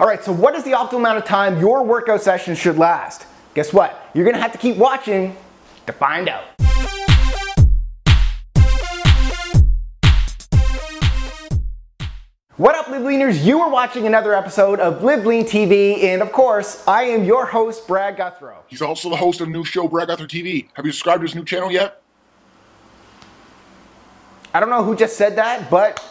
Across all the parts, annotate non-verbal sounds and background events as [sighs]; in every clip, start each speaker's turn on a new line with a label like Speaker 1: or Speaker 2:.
Speaker 1: All right, so what is the optimal amount of time your workout session should last? Guess what? You're gonna have to keep watching to find out. What up, Live Leaners? You are watching another episode of Live Lean TV, and of course, I am your host, Brad Gouthro.
Speaker 2: He's also the host of a new show, Brad Gouthro TV. Have you subscribed to his new channel yet?
Speaker 1: I don't know who just said that, but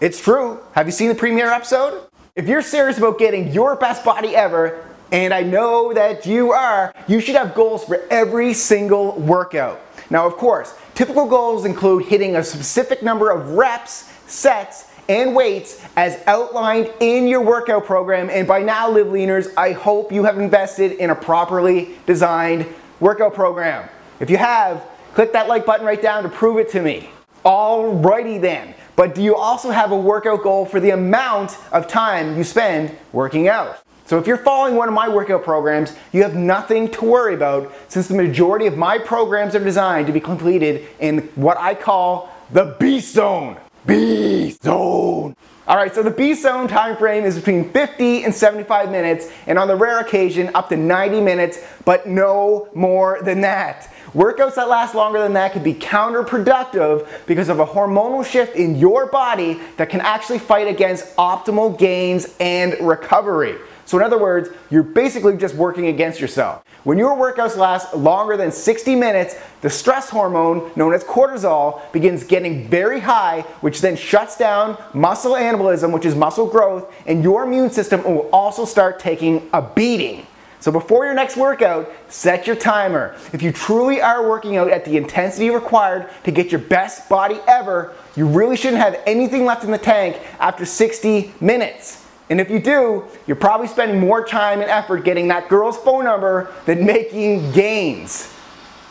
Speaker 1: it's true. Have you seen the premiere episode? If you're serious about getting your best body ever, and I know that you are, you should have goals for every single workout. Now, of course, typical goals include hitting a specific number of reps, sets, and weights as outlined in your workout program. And by now, Live Leaners, I hope you have invested in a properly designed workout program. If you have, click that like button right down to prove it to me. Alrighty then. But do you also have a workout goal for the amount of time you spend working out? So if you're following one of my workout programs, you have nothing to worry about since the majority of my programs are designed to be completed in what I call the beast zone. Beast zone. All right, so the beast zone time frame is between 50 and 75 minutes, and on the rare occasion, up to 90 minutes, but no more than that. Workouts that last longer than that could be counterproductive because of a hormonal shift in your body that can actually fight against optimal gains and recovery. So, in other words, you're basically just working against yourself. When your workouts last longer than 60 minutes, the stress hormone, known as cortisol, begins getting very high, which then shuts down muscle anabolism, which is muscle growth, and your immune system will also start taking a beating. So before your next workout, set your timer. If you truly are working out at the intensity required to get your best body ever, you really shouldn't have anything left in the tank after 60 minutes. And if you do, you're probably spending more time and effort getting that girl's phone number than making gains.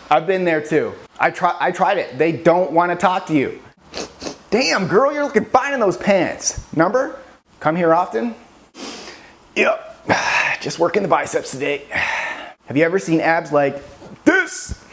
Speaker 1: I've been there too. I, try, I tried it. They don't want to talk to you. Damn, girl, you're looking fine in those pants. Number? Come here often? Yep. [sighs] Just working the biceps today. [sighs] Have you ever seen abs like this?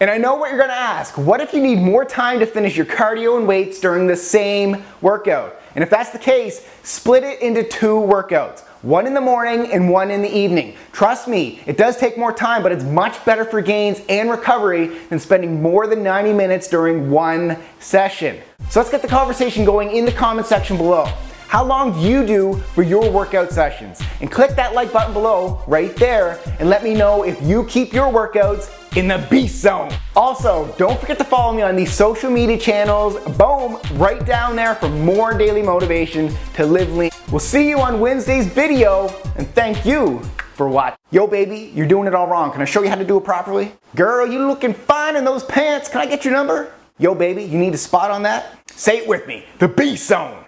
Speaker 1: And I know what you're gonna ask. What if you need more time to finish your cardio and weights during the same workout? And if that's the case, split it into two workouts. One in the morning and one in the evening. Trust me, it does take more time, but it's much better for gains and recovery than spending more than 90 minutes during one session. So let's get the conversation going in the comment section below. How long do you do for your workout sessions? And click that like button below right there and let me know if you keep your workouts in the beast zone. Also, don't forget to follow me on these social media channels. Boom, right down there for more daily motivation to live lean. We'll see you on Wednesday's video and thank you for watching. Yo baby, you're doing it all wrong. Can I show you how to do it properly? Girl, you looking fine in those pants. Can I get your number? Yo baby, you need a spot on that? Say it with me, the beast zone.